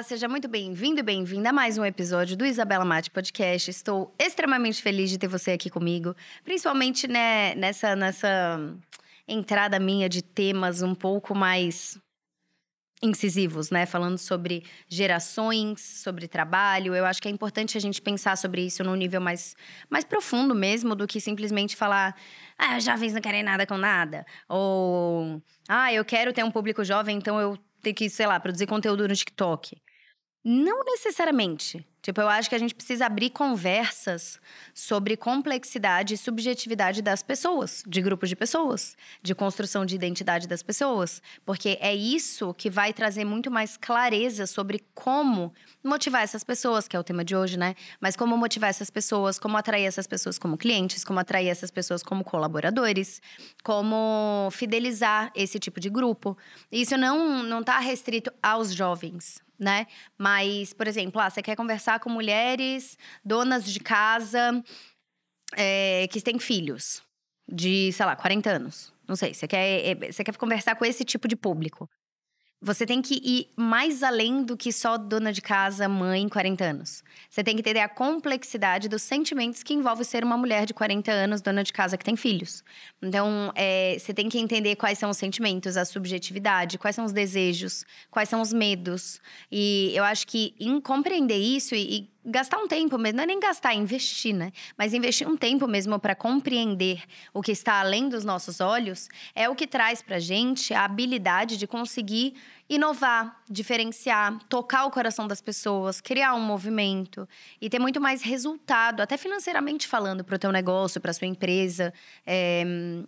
Olá, seja muito bem-vindo e bem-vinda a mais um episódio do Isabela Mate Podcast. Estou extremamente feliz de ter você aqui comigo, principalmente né, nessa, nessa entrada minha de temas um pouco mais incisivos, né? Falando sobre gerações, sobre trabalho. Eu acho que é importante a gente pensar sobre isso num nível mais, mais profundo mesmo do que simplesmente falar, ah, jovens não querem nada com nada. Ou, ah, eu quero ter um público jovem, então eu ter que, sei lá, produzir conteúdo no TikTok. Não necessariamente. Tipo, eu acho que a gente precisa abrir conversas sobre complexidade e subjetividade das pessoas, de grupos de pessoas, de construção de identidade das pessoas, porque é isso que vai trazer muito mais clareza sobre como motivar essas pessoas, que é o tema de hoje, né? Mas como motivar essas pessoas, como atrair essas pessoas como clientes, como atrair essas pessoas como colaboradores, como fidelizar esse tipo de grupo. Isso não não tá restrito aos jovens, né? Mas, por exemplo, ah, você quer conversar com mulheres donas de casa é, que têm filhos de, sei lá, 40 anos. Não sei, você quer, é, você quer conversar com esse tipo de público. Você tem que ir mais além do que só dona de casa, mãe, 40 anos. Você tem que entender a complexidade dos sentimentos que envolve ser uma mulher de 40 anos, dona de casa que tem filhos. Então, é, você tem que entender quais são os sentimentos, a subjetividade, quais são os desejos, quais são os medos. E eu acho que em compreender isso e, e gastar um tempo mesmo, não é nem gastar, é investir, né? Mas investir um tempo mesmo para compreender o que está além dos nossos olhos é o que traz pra gente a habilidade de conseguir inovar, diferenciar, tocar o coração das pessoas, criar um movimento e ter muito mais resultado, até financeiramente falando, para o teu negócio, para sua empresa, é,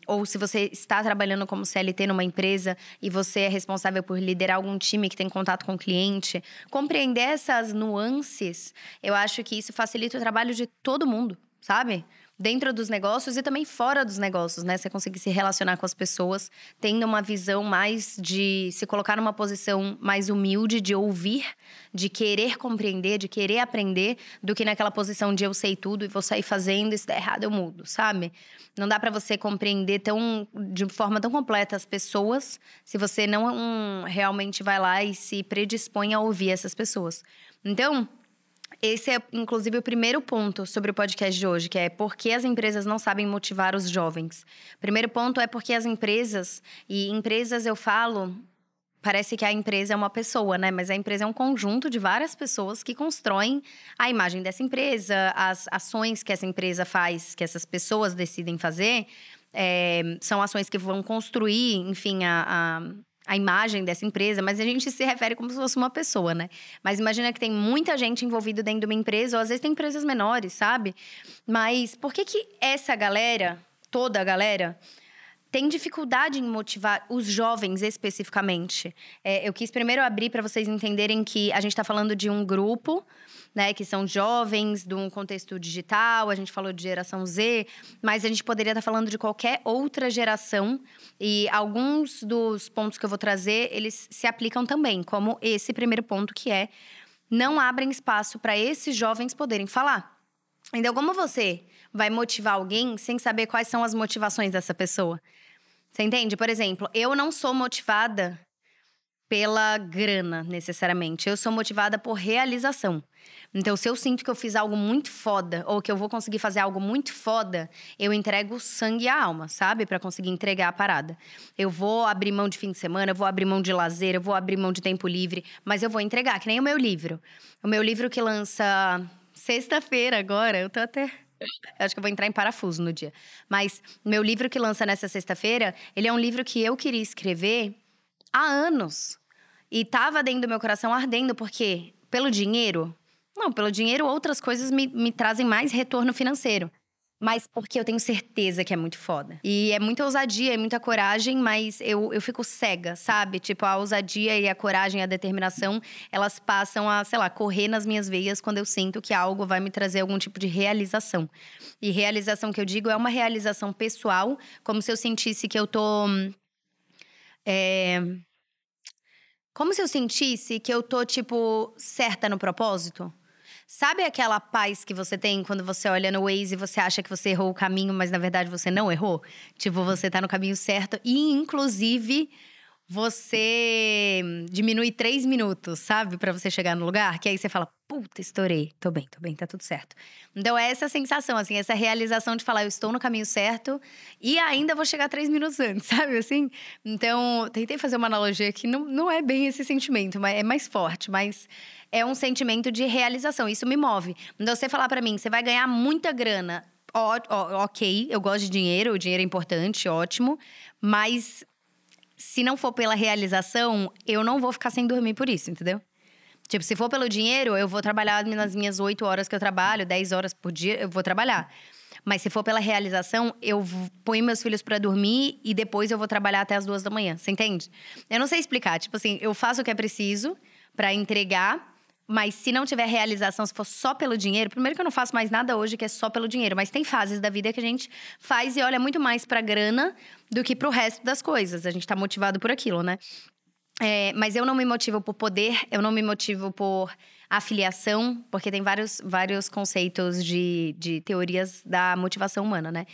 ou se você está trabalhando como CLT numa empresa e você é responsável por liderar algum time que tem contato com o cliente, compreender essas nuances, eu acho que isso facilita o trabalho de todo mundo, sabe? dentro dos negócios e também fora dos negócios, né? Você conseguir se relacionar com as pessoas, tendo uma visão mais de se colocar numa posição mais humilde, de ouvir, de querer compreender, de querer aprender, do que naquela posição de eu sei tudo e vou sair fazendo, se der errado eu mudo, sabe? Não dá para você compreender tão de forma tão completa as pessoas se você não um, realmente vai lá e se predispõe a ouvir essas pessoas. Então, esse é, inclusive, o primeiro ponto sobre o podcast de hoje, que é por que as empresas não sabem motivar os jovens. Primeiro ponto é porque as empresas, e empresas eu falo, parece que a empresa é uma pessoa, né? Mas a empresa é um conjunto de várias pessoas que constroem a imagem dessa empresa, as ações que essa empresa faz, que essas pessoas decidem fazer. É, são ações que vão construir, enfim, a, a imagem dessa empresa, mas a gente se refere como se fosse uma pessoa, né? Mas imagina que tem muita gente envolvida dentro de uma empresa, ou às vezes tem empresas menores, sabe? Mas por que que essa galera, toda a galera, tem dificuldade em motivar os jovens especificamente? É, eu quis primeiro abrir para vocês entenderem que a gente está falando de um grupo né, que são jovens, de um contexto digital, a gente falou de geração Z, mas a gente poderia estar falando de qualquer outra geração e alguns dos pontos que eu vou trazer, eles se aplicam também, como esse primeiro ponto que é não abrem espaço para esses jovens poderem falar. Então, como você vai motivar alguém sem saber quais são as motivações dessa pessoa? Você entende? Por exemplo, eu não sou motivada pela grana, necessariamente. Eu sou motivada por realização. Então, se eu sinto que eu fiz algo muito foda, ou que eu vou conseguir fazer algo muito foda, eu entrego sangue e alma, sabe? para conseguir entregar a parada. Eu vou abrir mão de fim de semana, eu vou abrir mão de lazer, eu vou abrir mão de tempo livre, mas eu vou entregar, que nem o meu livro. O meu livro que lança sexta-feira agora, eu tô até eu acho que eu vou entrar em parafuso no dia. Mas meu livro que lança nessa sexta-feira, ele é um livro que eu queria escrever há anos. E tava dentro do meu coração ardendo, porque pelo dinheiro? Não, pelo dinheiro outras coisas me, me trazem mais retorno financeiro. Mas porque eu tenho certeza que é muito foda. E é muita ousadia, é muita coragem, mas eu, eu fico cega, sabe? Tipo, a ousadia e a coragem, a determinação, elas passam a, sei lá, correr nas minhas veias quando eu sinto que algo vai me trazer algum tipo de realização. E realização que eu digo é uma realização pessoal, como se eu sentisse que eu tô. É, como se eu sentisse que eu tô, tipo, certa no propósito. Sabe aquela paz que você tem quando você olha no Waze e você acha que você errou o caminho, mas na verdade você não errou? Tipo, você tá no caminho certo. E, inclusive, você diminui três minutos, sabe? para você chegar no lugar. Que aí você fala, puta, estourei. Tô bem, tô bem, tá tudo certo. Então é essa sensação, assim, essa realização de falar, eu estou no caminho certo e ainda vou chegar três minutos antes, sabe? Assim. Então, tentei fazer uma analogia que não, não é bem esse sentimento, mas é mais forte, mas é um sentimento de realização. Isso me move. Então, você falar para mim, você vai ganhar muita grana. Ó, ó, ok, eu gosto de dinheiro, o dinheiro é importante, ótimo. Mas se não for pela realização, eu não vou ficar sem dormir por isso, entendeu? Tipo, se for pelo dinheiro, eu vou trabalhar nas minhas oito horas que eu trabalho, dez horas por dia, eu vou trabalhar. Mas se for pela realização, eu ponho meus filhos para dormir e depois eu vou trabalhar até as duas da manhã. Você entende? Eu não sei explicar. Tipo assim, eu faço o que é preciso para entregar mas se não tiver realização, se for só pelo dinheiro, primeiro que eu não faço mais nada hoje que é só pelo dinheiro, mas tem fases da vida que a gente faz e olha muito mais pra grana do que pro resto das coisas. A gente tá motivado por aquilo, né? É, mas eu não me motivo por poder, eu não me motivo por afiliação, porque tem vários, vários conceitos de, de teorias da motivação humana, né?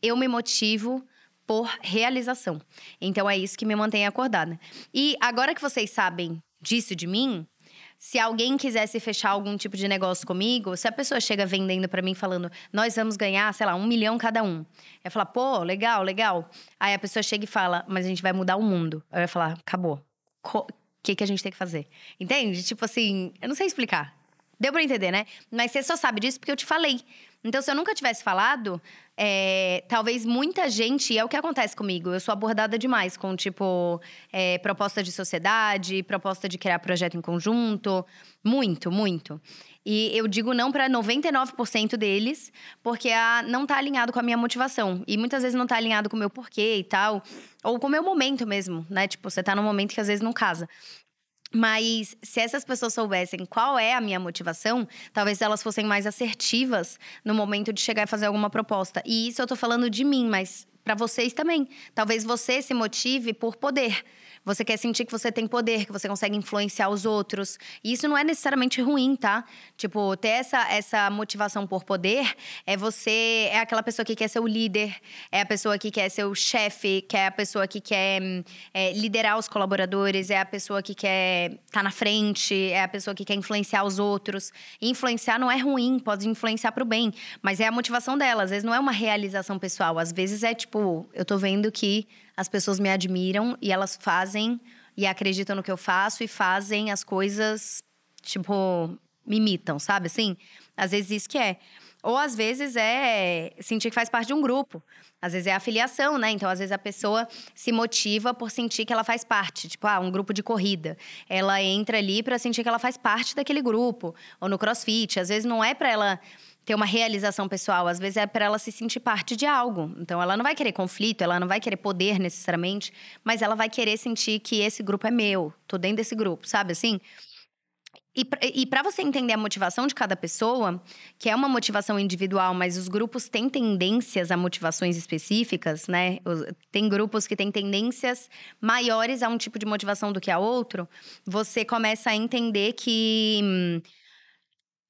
Eu me motivo por realização. Então é isso que me mantém acordada. E agora que vocês sabem disso de mim, se alguém quisesse fechar algum tipo de negócio comigo, se a pessoa chega vendendo para mim falando, nós vamos ganhar, sei lá, um milhão cada um. Eu falar, pô, legal, legal. Aí a pessoa chega e fala, mas a gente vai mudar o mundo. Eu ia falar, acabou. O que, que a gente tem que fazer? Entende? Tipo assim, eu não sei explicar. Deu pra entender, né? Mas você só sabe disso porque eu te falei. Então, se eu nunca tivesse falado, é, talvez muita gente, é o que acontece comigo, eu sou abordada demais com, tipo, é, proposta de sociedade, proposta de criar projeto em conjunto. Muito, muito. E eu digo não para 99% deles, porque a, não tá alinhado com a minha motivação. E muitas vezes não tá alinhado com o meu porquê e tal. Ou com o meu momento mesmo, né? Tipo, você tá num momento que às vezes não casa. Mas se essas pessoas soubessem qual é a minha motivação, talvez elas fossem mais assertivas no momento de chegar e fazer alguma proposta. E isso eu tô falando de mim, mas para vocês também. Talvez você se motive por poder. Você quer sentir que você tem poder, que você consegue influenciar os outros. E isso não é necessariamente ruim, tá? Tipo, ter essa, essa motivação por poder é você. É aquela pessoa que quer ser o líder, é a pessoa que quer ser o chefe, que é a pessoa que quer é, liderar os colaboradores, é a pessoa que quer estar tá na frente, é a pessoa que quer influenciar os outros. E influenciar não é ruim, pode influenciar para o bem, mas é a motivação dela. Às vezes não é uma realização pessoal, às vezes é tipo, eu tô vendo que as pessoas me admiram e elas fazem e acreditam no que eu faço e fazem as coisas, tipo, me imitam, sabe assim? Às vezes isso que é. Ou às vezes é sentir que faz parte de um grupo. Às vezes é afiliação, né? Então, às vezes a pessoa se motiva por sentir que ela faz parte. Tipo, ah, um grupo de corrida. Ela entra ali para sentir que ela faz parte daquele grupo. Ou no crossfit. Às vezes não é para ela ter uma realização pessoal, às vezes é para ela se sentir parte de algo. Então ela não vai querer conflito, ela não vai querer poder necessariamente, mas ela vai querer sentir que esse grupo é meu, tô dentro desse grupo, sabe assim? E para você entender a motivação de cada pessoa, que é uma motivação individual, mas os grupos têm tendências a motivações específicas, né? Tem grupos que têm tendências maiores a um tipo de motivação do que a outro. Você começa a entender que hum,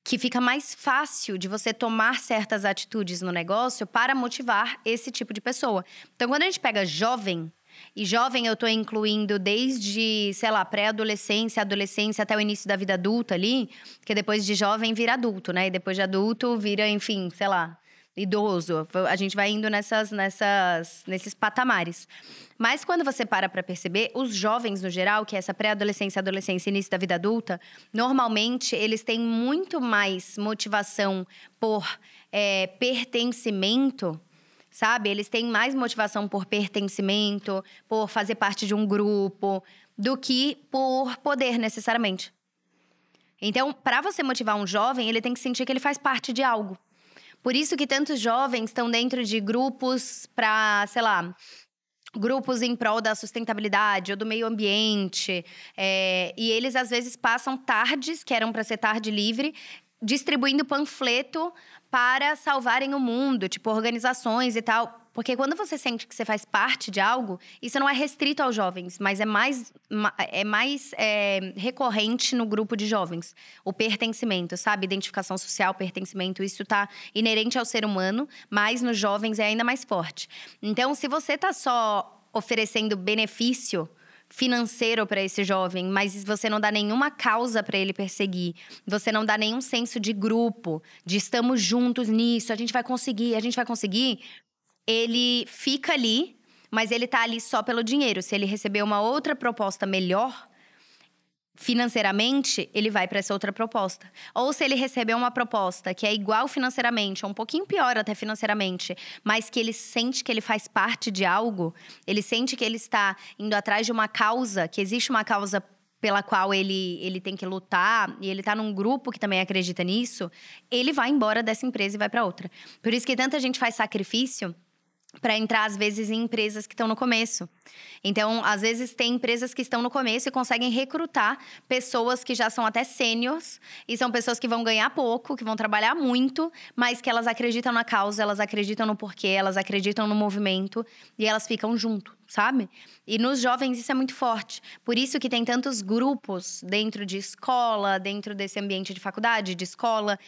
que fica mais fácil de você tomar certas atitudes no negócio para motivar esse tipo de pessoa. Então, quando a gente pega jovem, e jovem eu estou incluindo desde, sei lá, pré-adolescência, adolescência até o início da vida adulta ali, porque depois de jovem vira adulto, né? E depois de adulto vira, enfim, sei lá, idoso. A gente vai indo nessas, nessas, nesses patamares. Mas quando você para para perceber, os jovens no geral, que é essa pré-adolescência, adolescência início da vida adulta, normalmente eles têm muito mais motivação por é, pertencimento sabe? Eles têm mais motivação por pertencimento, por fazer parte de um grupo, do que por poder necessariamente. Então, para você motivar um jovem, ele tem que sentir que ele faz parte de algo. Por isso que tantos jovens estão dentro de grupos para, sei lá, grupos em prol da sustentabilidade ou do meio ambiente. É, e eles, às vezes, passam tardes, que eram para ser tarde livre, distribuindo panfleto para salvarem o mundo, tipo organizações e tal. Porque quando você sente que você faz parte de algo, isso não é restrito aos jovens, mas é mais, é mais é, recorrente no grupo de jovens. O pertencimento, sabe? Identificação social, pertencimento, isso tá inerente ao ser humano, mas nos jovens é ainda mais forte. Então, se você tá só oferecendo benefício financeiro para esse jovem, mas você não dá nenhuma causa para ele perseguir, você não dá nenhum senso de grupo, de estamos juntos nisso, a gente vai conseguir, a gente vai conseguir, ele fica ali, mas ele tá ali só pelo dinheiro. Se ele receber uma outra proposta melhor, financeiramente, ele vai para essa outra proposta. Ou se ele receber uma proposta que é igual financeiramente, ou um pouquinho pior até financeiramente, mas que ele sente que ele faz parte de algo, ele sente que ele está indo atrás de uma causa, que existe uma causa pela qual ele, ele tem que lutar, e ele está num grupo que também acredita nisso, ele vai embora dessa empresa e vai para outra. Por isso que tanta gente faz sacrifício para entrar, às vezes, em empresas que estão no começo. Então, às vezes, tem empresas que estão no começo e conseguem recrutar pessoas que já são até sênios, e são pessoas que vão ganhar pouco, que vão trabalhar muito, mas que elas acreditam na causa, elas acreditam no porquê, elas acreditam no movimento, e elas ficam junto, sabe? E nos jovens isso é muito forte. Por isso que tem tantos grupos dentro de escola, dentro desse ambiente de faculdade, de escola.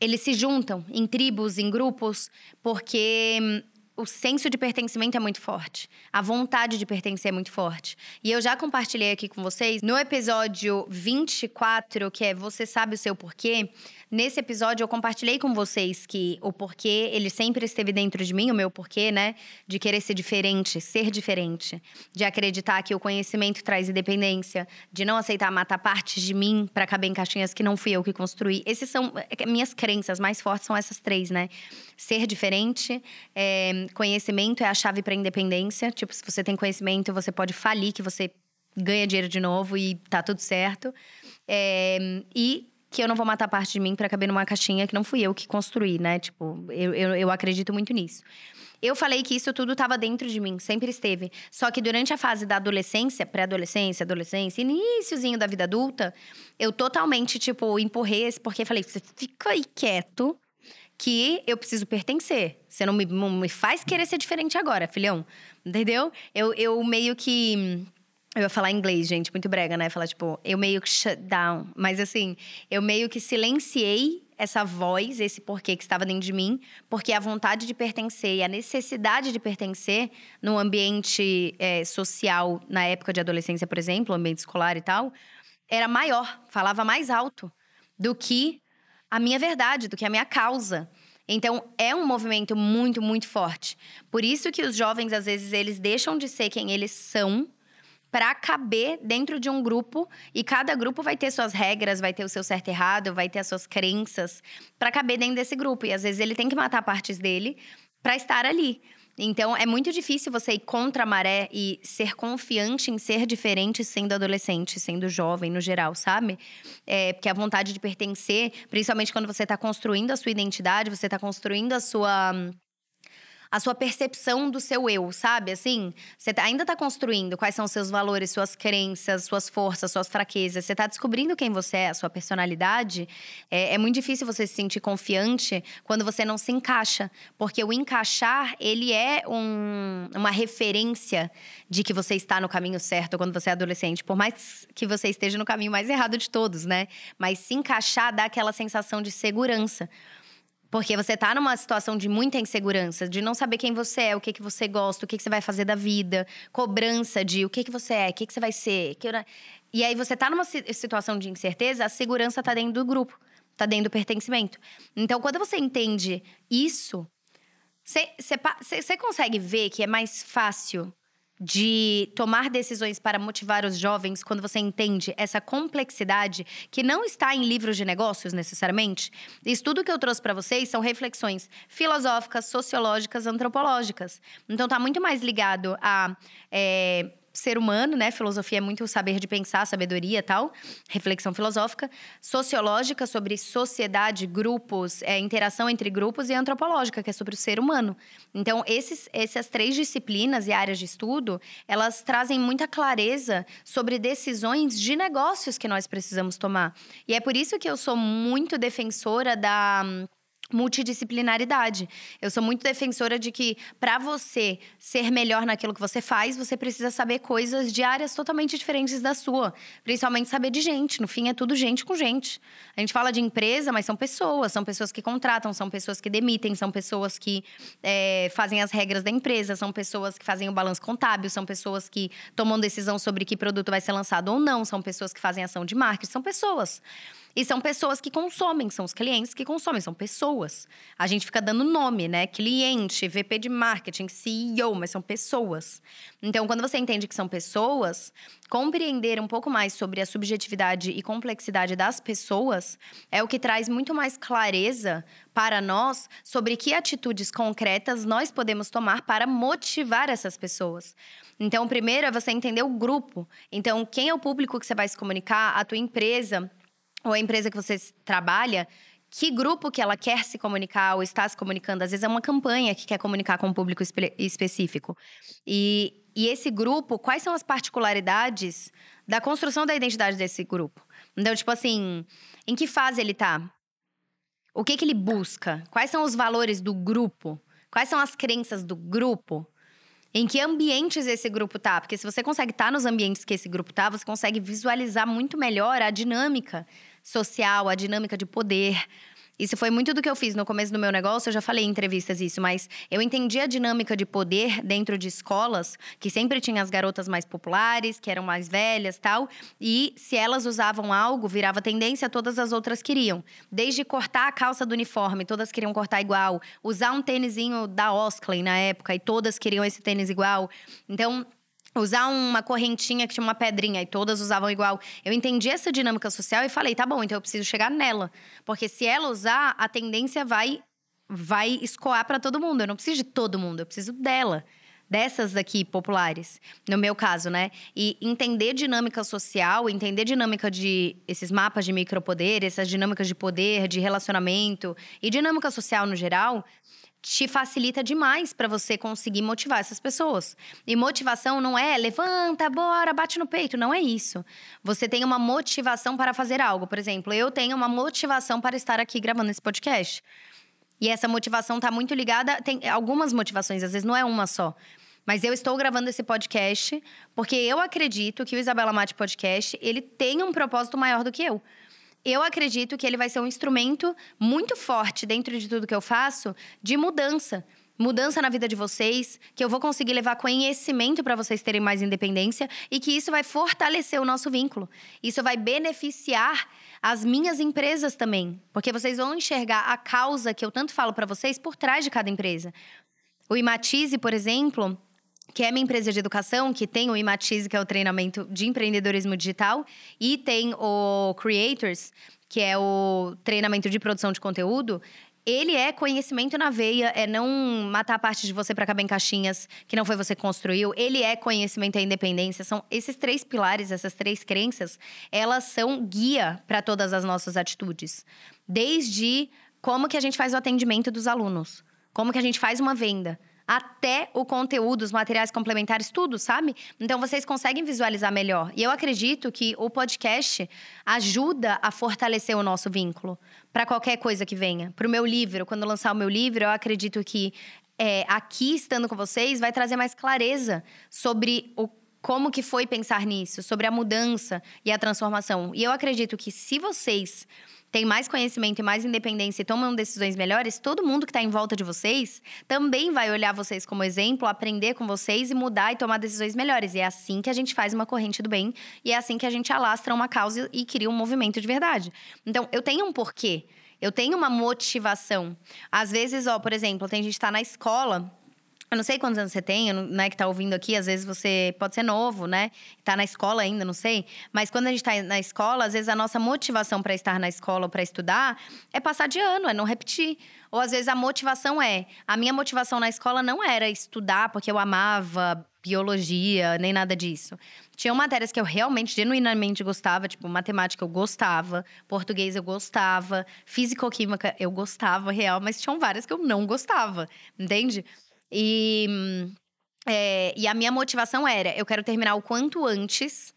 Eles se juntam em tribos, em grupos, porque hum, o senso de pertencimento é muito forte. A vontade de pertencer é muito forte. E eu já compartilhei aqui com vocês no episódio 24, que é Você Sabe o Seu Porquê. Nesse episódio, eu compartilhei com vocês que o porquê, ele sempre esteve dentro de mim, o meu porquê, né? De querer ser diferente, ser diferente. De acreditar que o conhecimento traz independência. De não aceitar matar partes de mim para caber em caixinhas que não fui eu que construí. Essas são é minhas crenças mais fortes, são essas três, né? Ser diferente, é, conhecimento é a chave para independência. Tipo, se você tem conhecimento, você pode falir que você ganha dinheiro de novo e tá tudo certo. É, e que eu não vou matar parte de mim para caber numa caixinha que não fui eu que construí, né? Tipo, eu, eu, eu acredito muito nisso. Eu falei que isso tudo estava dentro de mim, sempre esteve. Só que durante a fase da adolescência, pré-adolescência, adolescência, iníciozinho da vida adulta, eu totalmente, tipo, empurrei esse, porque falei, você fica aí quieto, que eu preciso pertencer. Você não me, não me faz querer ser diferente agora, filhão. Entendeu? Eu, eu meio que eu ia falar inglês, gente, muito brega, né? Falar, tipo, eu meio que shut down. Mas assim, eu meio que silenciei essa voz, esse porquê que estava dentro de mim, porque a vontade de pertencer e a necessidade de pertencer no ambiente é, social, na época de adolescência, por exemplo, ambiente escolar e tal, era maior, falava mais alto do que a minha verdade, do que a minha causa. Então, é um movimento muito, muito forte. Por isso que os jovens, às vezes, eles deixam de ser quem eles são para caber dentro de um grupo e cada grupo vai ter suas regras, vai ter o seu certo e errado, vai ter as suas crenças para caber dentro desse grupo. E às vezes ele tem que matar partes dele para estar ali. Então é muito difícil você ir contra a maré e ser confiante em ser diferente sendo adolescente, sendo jovem no geral, sabe? É, porque a vontade de pertencer, principalmente quando você está construindo a sua identidade, você está construindo a sua a sua percepção do seu eu, sabe? Assim, você tá, ainda tá construindo quais são seus valores, suas crenças, suas forças, suas fraquezas. Você tá descobrindo quem você é, a sua personalidade. É, é muito difícil você se sentir confiante quando você não se encaixa. Porque o encaixar, ele é um, uma referência de que você está no caminho certo quando você é adolescente. Por mais que você esteja no caminho mais errado de todos, né? Mas se encaixar dá aquela sensação de segurança. Porque você tá numa situação de muita insegurança, de não saber quem você é, o que, que você gosta, o que, que você vai fazer da vida, cobrança de o que, que você é, o que, que você vai ser. Que... E aí você tá numa situação de incerteza, a segurança tá dentro do grupo, tá dentro do pertencimento. Então, quando você entende isso, você consegue ver que é mais fácil de tomar decisões para motivar os jovens quando você entende essa complexidade que não está em livros de negócios necessariamente. Isso tudo que eu trouxe para vocês são reflexões filosóficas, sociológicas, antropológicas. Então está muito mais ligado a é, ser humano, né? Filosofia é muito o saber de pensar, sabedoria tal, reflexão filosófica, sociológica sobre sociedade, grupos, é, interação entre grupos e antropológica, que é sobre o ser humano. Então, esses, essas três disciplinas e áreas de estudo, elas trazem muita clareza sobre decisões de negócios que nós precisamos tomar. E é por isso que eu sou muito defensora da multidisciplinaridade. Eu sou muito defensora de que para você ser melhor naquilo que você faz, você precisa saber coisas de áreas totalmente diferentes da sua, principalmente saber de gente. No fim é tudo gente com gente. A gente fala de empresa, mas são pessoas, são pessoas que contratam, são pessoas que demitem, são pessoas que é, fazem as regras da empresa, são pessoas que fazem o balanço contábil, são pessoas que tomam decisão sobre que produto vai ser lançado ou não, são pessoas que fazem ação de marketing, são pessoas. E são pessoas que consomem, são os clientes que consomem, são pessoas. A gente fica dando nome, né? Cliente, VP de marketing, CEO, mas são pessoas. Então, quando você entende que são pessoas, compreender um pouco mais sobre a subjetividade e complexidade das pessoas é o que traz muito mais clareza para nós sobre que atitudes concretas nós podemos tomar para motivar essas pessoas. Então, primeiro é você entender o grupo. Então, quem é o público que você vai se comunicar, a tua empresa ou a empresa que você trabalha, que grupo que ela quer se comunicar ou está se comunicando. Às vezes é uma campanha que quer comunicar com um público espe específico. E, e esse grupo, quais são as particularidades da construção da identidade desse grupo? Então, tipo assim, em que fase ele está? O que, que ele busca? Quais são os valores do grupo? Quais são as crenças do grupo? Em que ambientes esse grupo tá? Porque se você consegue estar tá nos ambientes que esse grupo tá, você consegue visualizar muito melhor a dinâmica social, a dinâmica de poder. Isso foi muito do que eu fiz no começo do meu negócio, eu já falei em entrevistas isso, mas eu entendi a dinâmica de poder dentro de escolas, que sempre tinha as garotas mais populares, que eram mais velhas tal, e se elas usavam algo, virava tendência, todas as outras queriam. Desde cortar a calça do uniforme, todas queriam cortar igual, usar um tênisinho da Oskley na época, e todas queriam esse tênis igual. Então, usar uma correntinha que tinha uma pedrinha e todas usavam igual. Eu entendi essa dinâmica social e falei, tá bom, então eu preciso chegar nela, porque se ela usar, a tendência vai vai escoar para todo mundo. Eu não preciso de todo mundo, eu preciso dela. Dessas daqui populares, no meu caso, né? E entender dinâmica social, entender dinâmica de esses mapas de micropoder, essas dinâmicas de poder, de relacionamento e dinâmica social no geral, te facilita demais para você conseguir motivar essas pessoas. E motivação não é levanta, bora, bate no peito, não é isso. Você tem uma motivação para fazer algo. Por exemplo, eu tenho uma motivação para estar aqui gravando esse podcast. E essa motivação está muito ligada, tem algumas motivações, às vezes não é uma só. Mas eu estou gravando esse podcast porque eu acredito que o Isabela Mate Podcast, ele tem um propósito maior do que eu eu acredito que ele vai ser um instrumento muito forte dentro de tudo que eu faço de mudança. Mudança na vida de vocês, que eu vou conseguir levar conhecimento para vocês terem mais independência e que isso vai fortalecer o nosso vínculo. Isso vai beneficiar as minhas empresas também, porque vocês vão enxergar a causa que eu tanto falo para vocês por trás de cada empresa. O Imatize, por exemplo, que é minha empresa de educação, que tem o Imatize, que é o treinamento de empreendedorismo digital, e tem o Creators, que é o treinamento de produção de conteúdo. Ele é conhecimento na veia, é não matar parte de você para caber em caixinhas que não foi você que construiu. Ele é conhecimento e independência. São esses três pilares, essas três crenças, elas são guia para todas as nossas atitudes. Desde como que a gente faz o atendimento dos alunos, como que a gente faz uma venda, até o conteúdo, os materiais complementares, tudo, sabe? Então vocês conseguem visualizar melhor. E eu acredito que o podcast ajuda a fortalecer o nosso vínculo para qualquer coisa que venha. Para o meu livro, quando lançar o meu livro, eu acredito que é, aqui estando com vocês vai trazer mais clareza sobre o como que foi pensar nisso, sobre a mudança e a transformação. E eu acredito que se vocês têm mais conhecimento e mais independência e tomam decisões melhores, todo mundo que está em volta de vocês também vai olhar vocês como exemplo, aprender com vocês e mudar e tomar decisões melhores. E é assim que a gente faz uma corrente do bem e é assim que a gente alastra uma causa e cria um movimento de verdade. Então, eu tenho um porquê. Eu tenho uma motivação. Às vezes, ó, por exemplo, tem gente que tá na escola eu não sei quantos anos você tem, né, que tá ouvindo aqui, às vezes você pode ser novo, né? Tá na escola ainda, não sei. Mas quando a gente tá na escola, às vezes a nossa motivação para estar na escola ou para estudar é passar de ano, é não repetir. Ou às vezes a motivação é, a minha motivação na escola não era estudar porque eu amava biologia, nem nada disso. Tinham matérias que eu realmente, genuinamente gostava, tipo matemática eu gostava, português eu gostava, físico-química eu gostava, real, mas tinham várias que eu não gostava, entende? E, é, e a minha motivação era: eu quero terminar o quanto antes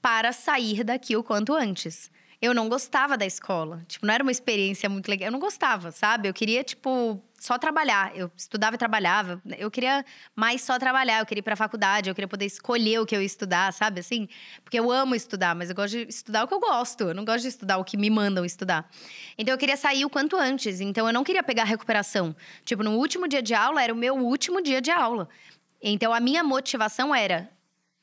para sair daqui o quanto antes. eu não gostava da escola. Tipo, não era uma experiência muito legal. Eu não gostava, sabe? Eu queria, tipo, só trabalhar. Eu estudava e trabalhava. Eu queria mais só trabalhar. Eu queria ir pra faculdade. Eu queria poder escolher o que eu ia estudar, sabe? Assim, porque eu amo estudar, mas eu gosto de estudar o que eu gosto. Eu não gosto de estudar o que me mandam estudar. Então eu queria sair o quanto antes. Então eu não queria pegar recuperação. Tipo, no último dia de aula era o meu último dia de aula. Então a minha motivação era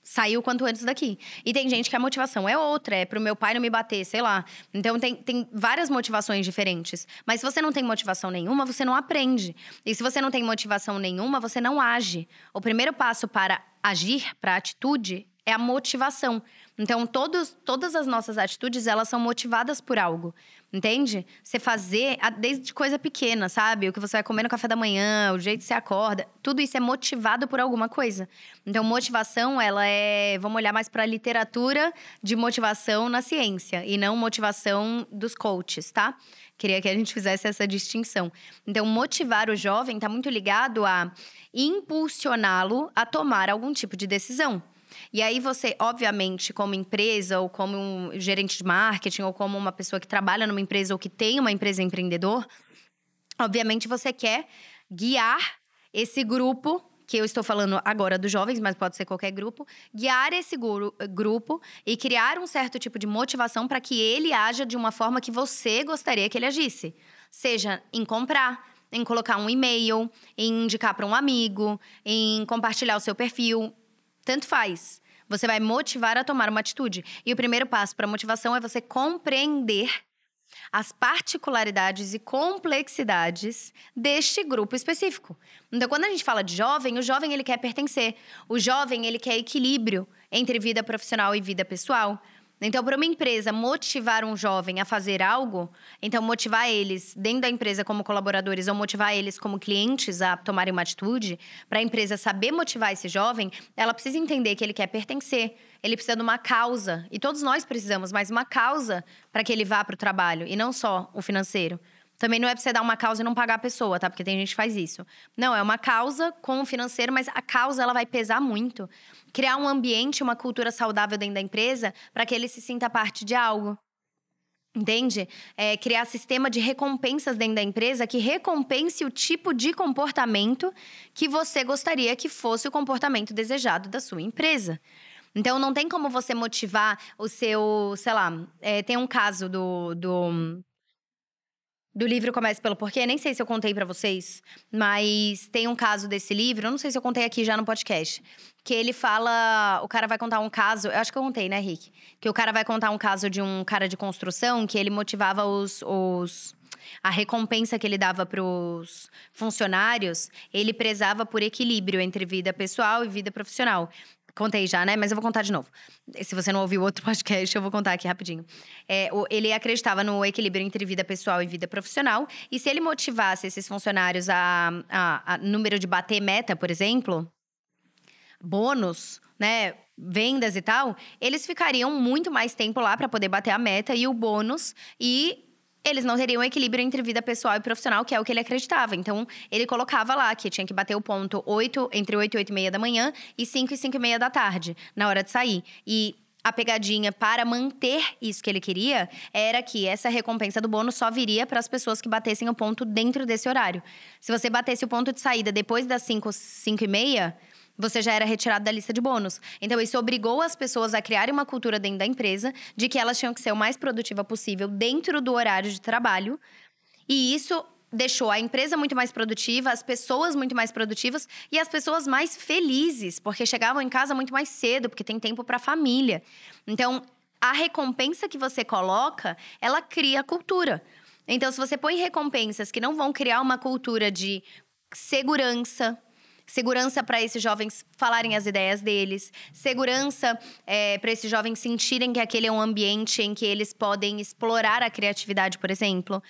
sair o quanto antes daqui. E tem gente que a motivação é outra, é pro meu pai não me bater, sei lá. Então tem, tem várias motivações diferentes. Mas se você não tem motivação nenhuma, você não aprende. E se você não tem motivação nenhuma, você não age. O primeiro passo para agir, para atitude, é a motivação. Então, todos, todas as nossas atitudes, elas são motivadas por algo. Entende? Você fazer desde coisa pequena, sabe? O que você vai comer no café da manhã, o jeito que você acorda, tudo isso é motivado por alguma coisa. Então, motivação, ela é, vamos olhar mais para a literatura de motivação na ciência e não motivação dos coaches, tá? Queria que a gente fizesse essa distinção. Então, motivar o jovem está muito ligado a impulsioná-lo a tomar algum tipo de decisão. E aí você, obviamente, como empresa ou como um gerente de marketing ou como uma pessoa que trabalha numa empresa ou que tem uma empresa empreendedor, obviamente você quer guiar esse grupo que eu estou falando agora dos jovens, mas pode ser qualquer grupo, guiar esse grupo e criar um certo tipo de motivação para que ele haja de uma forma que você gostaria que ele agisse. Seja em comprar, em colocar um e-mail, em indicar para um amigo, em compartilhar o seu perfil, tanto faz. Você vai motivar a tomar uma atitude. E o primeiro passo para motivação é você compreender as particularidades e complexidades deste grupo específico. Então, quando a gente fala de jovem, o jovem ele quer pertencer. O jovem ele quer equilíbrio entre vida profissional e vida pessoal. Então, para uma empresa motivar um jovem a fazer algo, então motivar eles dentro da empresa como colaboradores ou motivar eles como clientes a tomarem uma atitude, para a empresa saber motivar esse jovem, ela precisa entender que ele quer pertencer, ele precisa de uma causa, e todos nós precisamos, mas uma causa para que ele vá para o trabalho, e não só o financeiro. Também não é pra você dar uma causa e não pagar a pessoa, tá? Porque tem gente que faz isso. Não, é uma causa com o financeiro, mas a causa ela vai pesar muito. Criar um ambiente, uma cultura saudável dentro da empresa para que ele se sinta parte de algo. Entende? É, criar sistema de recompensas dentro da empresa que recompense o tipo de comportamento que você gostaria que fosse o comportamento desejado da sua empresa. Então, não tem como você motivar o seu, sei lá, é, tem um caso do, do do livro Comece pelo Porquê. Nem sei se eu contei para vocês, mas tem um caso desse livro, eu não sei se eu contei aqui já no podcast, que ele fala, o cara vai contar um caso, eu acho que eu contei, né, Rick? Que o cara vai contar um caso de um cara de construção que ele motivava os, os a recompensa que ele dava para os funcionários, ele prezava por equilíbrio entre vida pessoal e vida profissional. Contei já, né? Mas eu vou contar de novo. Se você não ouviu outro podcast, eu vou contar aqui rapidinho. É, ele acreditava no equilíbrio entre vida pessoal e vida profissional. E se ele motivasse esses funcionários a, a, a número de bater meta, por exemplo, bônus, né? Vendas e tal, eles ficariam muito mais tempo lá para poder bater a meta e o bônus e eles não teriam equilíbrio entre vida pessoal e profissional, que é o que ele acreditava. Então, ele colocava lá que tinha que bater o ponto 8, entre 8 e 8 e meia da manhã e 5 e 5 e meia da tarde, na hora de sair. E a pegadinha para manter isso que ele queria era que essa recompensa do bônus só viria para as pessoas que batessem o ponto dentro desse horário. Se você batesse o ponto de saída depois das 5, 5 e meia, você já era retirado da lista de bônus. Então, isso obrigou as pessoas a criarem uma cultura dentro da empresa de que elas tinham que ser o mais produtiva possível dentro do horário de trabalho. E isso deixou a empresa muito mais produtiva, as pessoas muito mais produtivas e as pessoas mais felizes, porque chegavam em casa muito mais cedo, porque tem tempo para a família. Então, a recompensa que você coloca, ela cria cultura. Então, se você põe recompensas que não vão criar uma cultura de segurança, segurança para esses jovens falarem as ideias deles, segurança é, para esses jovens sentirem que aquele é um ambiente em que eles podem explorar a criatividade, por exemplo.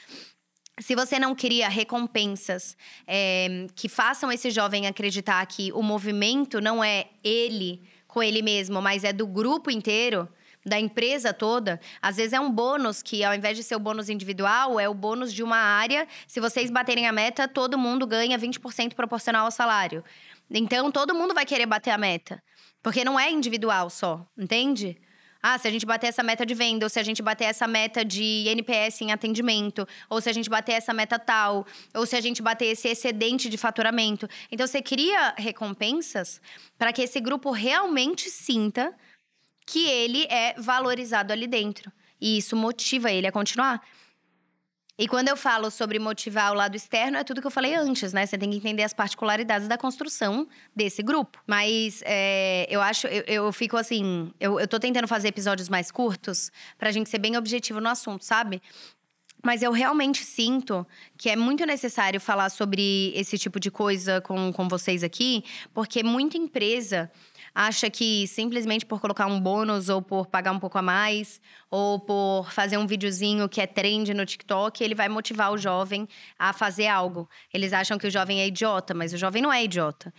Se você não cria recompensas é, que façam esse jovem acreditar que o movimento não é ele com ele mesmo, mas é do grupo inteiro, da empresa toda, às vezes é um bônus que, ao invés de ser o bônus individual, é o bônus de uma área. Se vocês baterem a meta, todo mundo ganha 20% proporcional ao salário. Então, todo mundo vai querer bater a meta. Porque não é individual só, entende? Ah, se a gente bater essa meta de venda, ou se a gente bater essa meta de NPS em atendimento, ou se a gente bater essa meta tal, ou se a gente bater esse excedente de faturamento. Então você cria recompensas para que esse grupo realmente sinta que ele é valorizado ali dentro. E isso motiva ele a continuar. E quando eu falo sobre motivar o lado externo, é tudo que eu falei antes, né? Você tem que entender as particularidades da construção desse grupo. Mas é, eu acho, eu, eu, fico assim, eu, eu tô tentando fazer episódios mais curtos pra gente ser bem objetivo no assunto, sabe? Mas eu realmente sinto que é muito necessário falar sobre esse tipo de coisa com, com vocês aqui, porque muita empresa acha que simplesmente por colocar um bônus ou por pagar um pouco a mais ou por fazer um videozinho que é trend no TikTok, ele vai motivar o jovem a fazer algo. Eles acham que o jovem é idiota, mas o jovem não é idiota.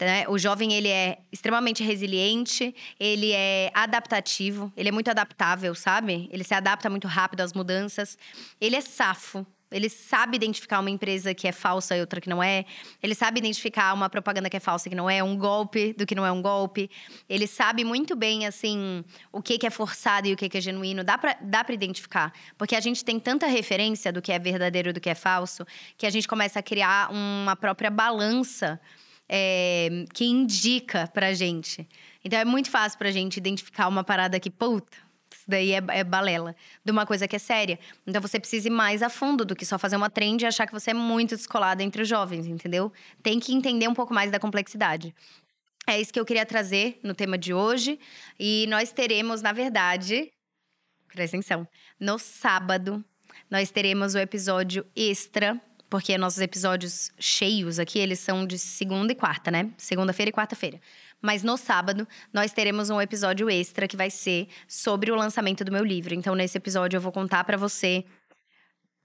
Né? O jovem ele é extremamente resiliente, ele é adaptativo, ele é muito adaptável, sabe? Ele se adapta muito rápido às mudanças. Ele é safo, ele sabe identificar uma empresa que é falsa e outra que não é. Ele sabe identificar uma propaganda que é falsa e que não é, um golpe do que não é um golpe. Ele sabe muito bem, assim, o que, que é forçado e o que, que é genuíno. Dá pra, dá identificar. Porque a gente tem tanta referência do que é verdadeiro e do que é falso, que a gente começa a criar uma própria balança é, que indica pra gente. Então é muito fácil pra gente identificar uma parada que, puta, isso daí é, é, balela de uma coisa que é séria. Então você precisa ir mais a fundo do que só fazer uma trend e achar que você é muito descolada entre os jovens, entendeu? Tem que entender um pouco mais da complexidade. É isso que eu queria trazer no tema de hoje. E nós teremos, na verdade, presta atenção, no sábado, nós teremos o episódio extra porque nossos episódios cheios aqui, eles são de segunda e quarta, né? Segunda-feira e quarta-feira. Mas no sábado, nós teremos um episódio extra que vai ser sobre o lançamento do meu livro. Então, nesse episódio, eu vou contar para você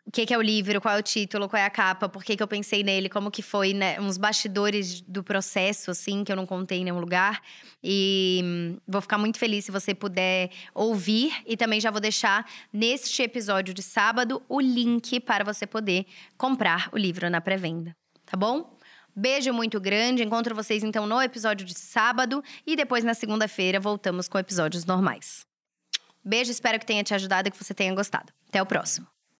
o que, que, é o livro, qual é o título, qual é a capa, por que, que eu pensei nele, como que foi, né? Uns bastidores do processo, assim, que eu não contei em nenhum lugar. E hum, vou ficar muito feliz se você puder ouvir. E também já vou deixar neste episódio de sábado o link para você poder comprar o livro na pré-venda. Tá bom? Beijo muito grande. Encontro vocês então no episódio de sábado e depois na segunda-feira voltamos com episódios normais. Beijo, espero que tenha te ajudado e que você tenha gostado. Até o próximo.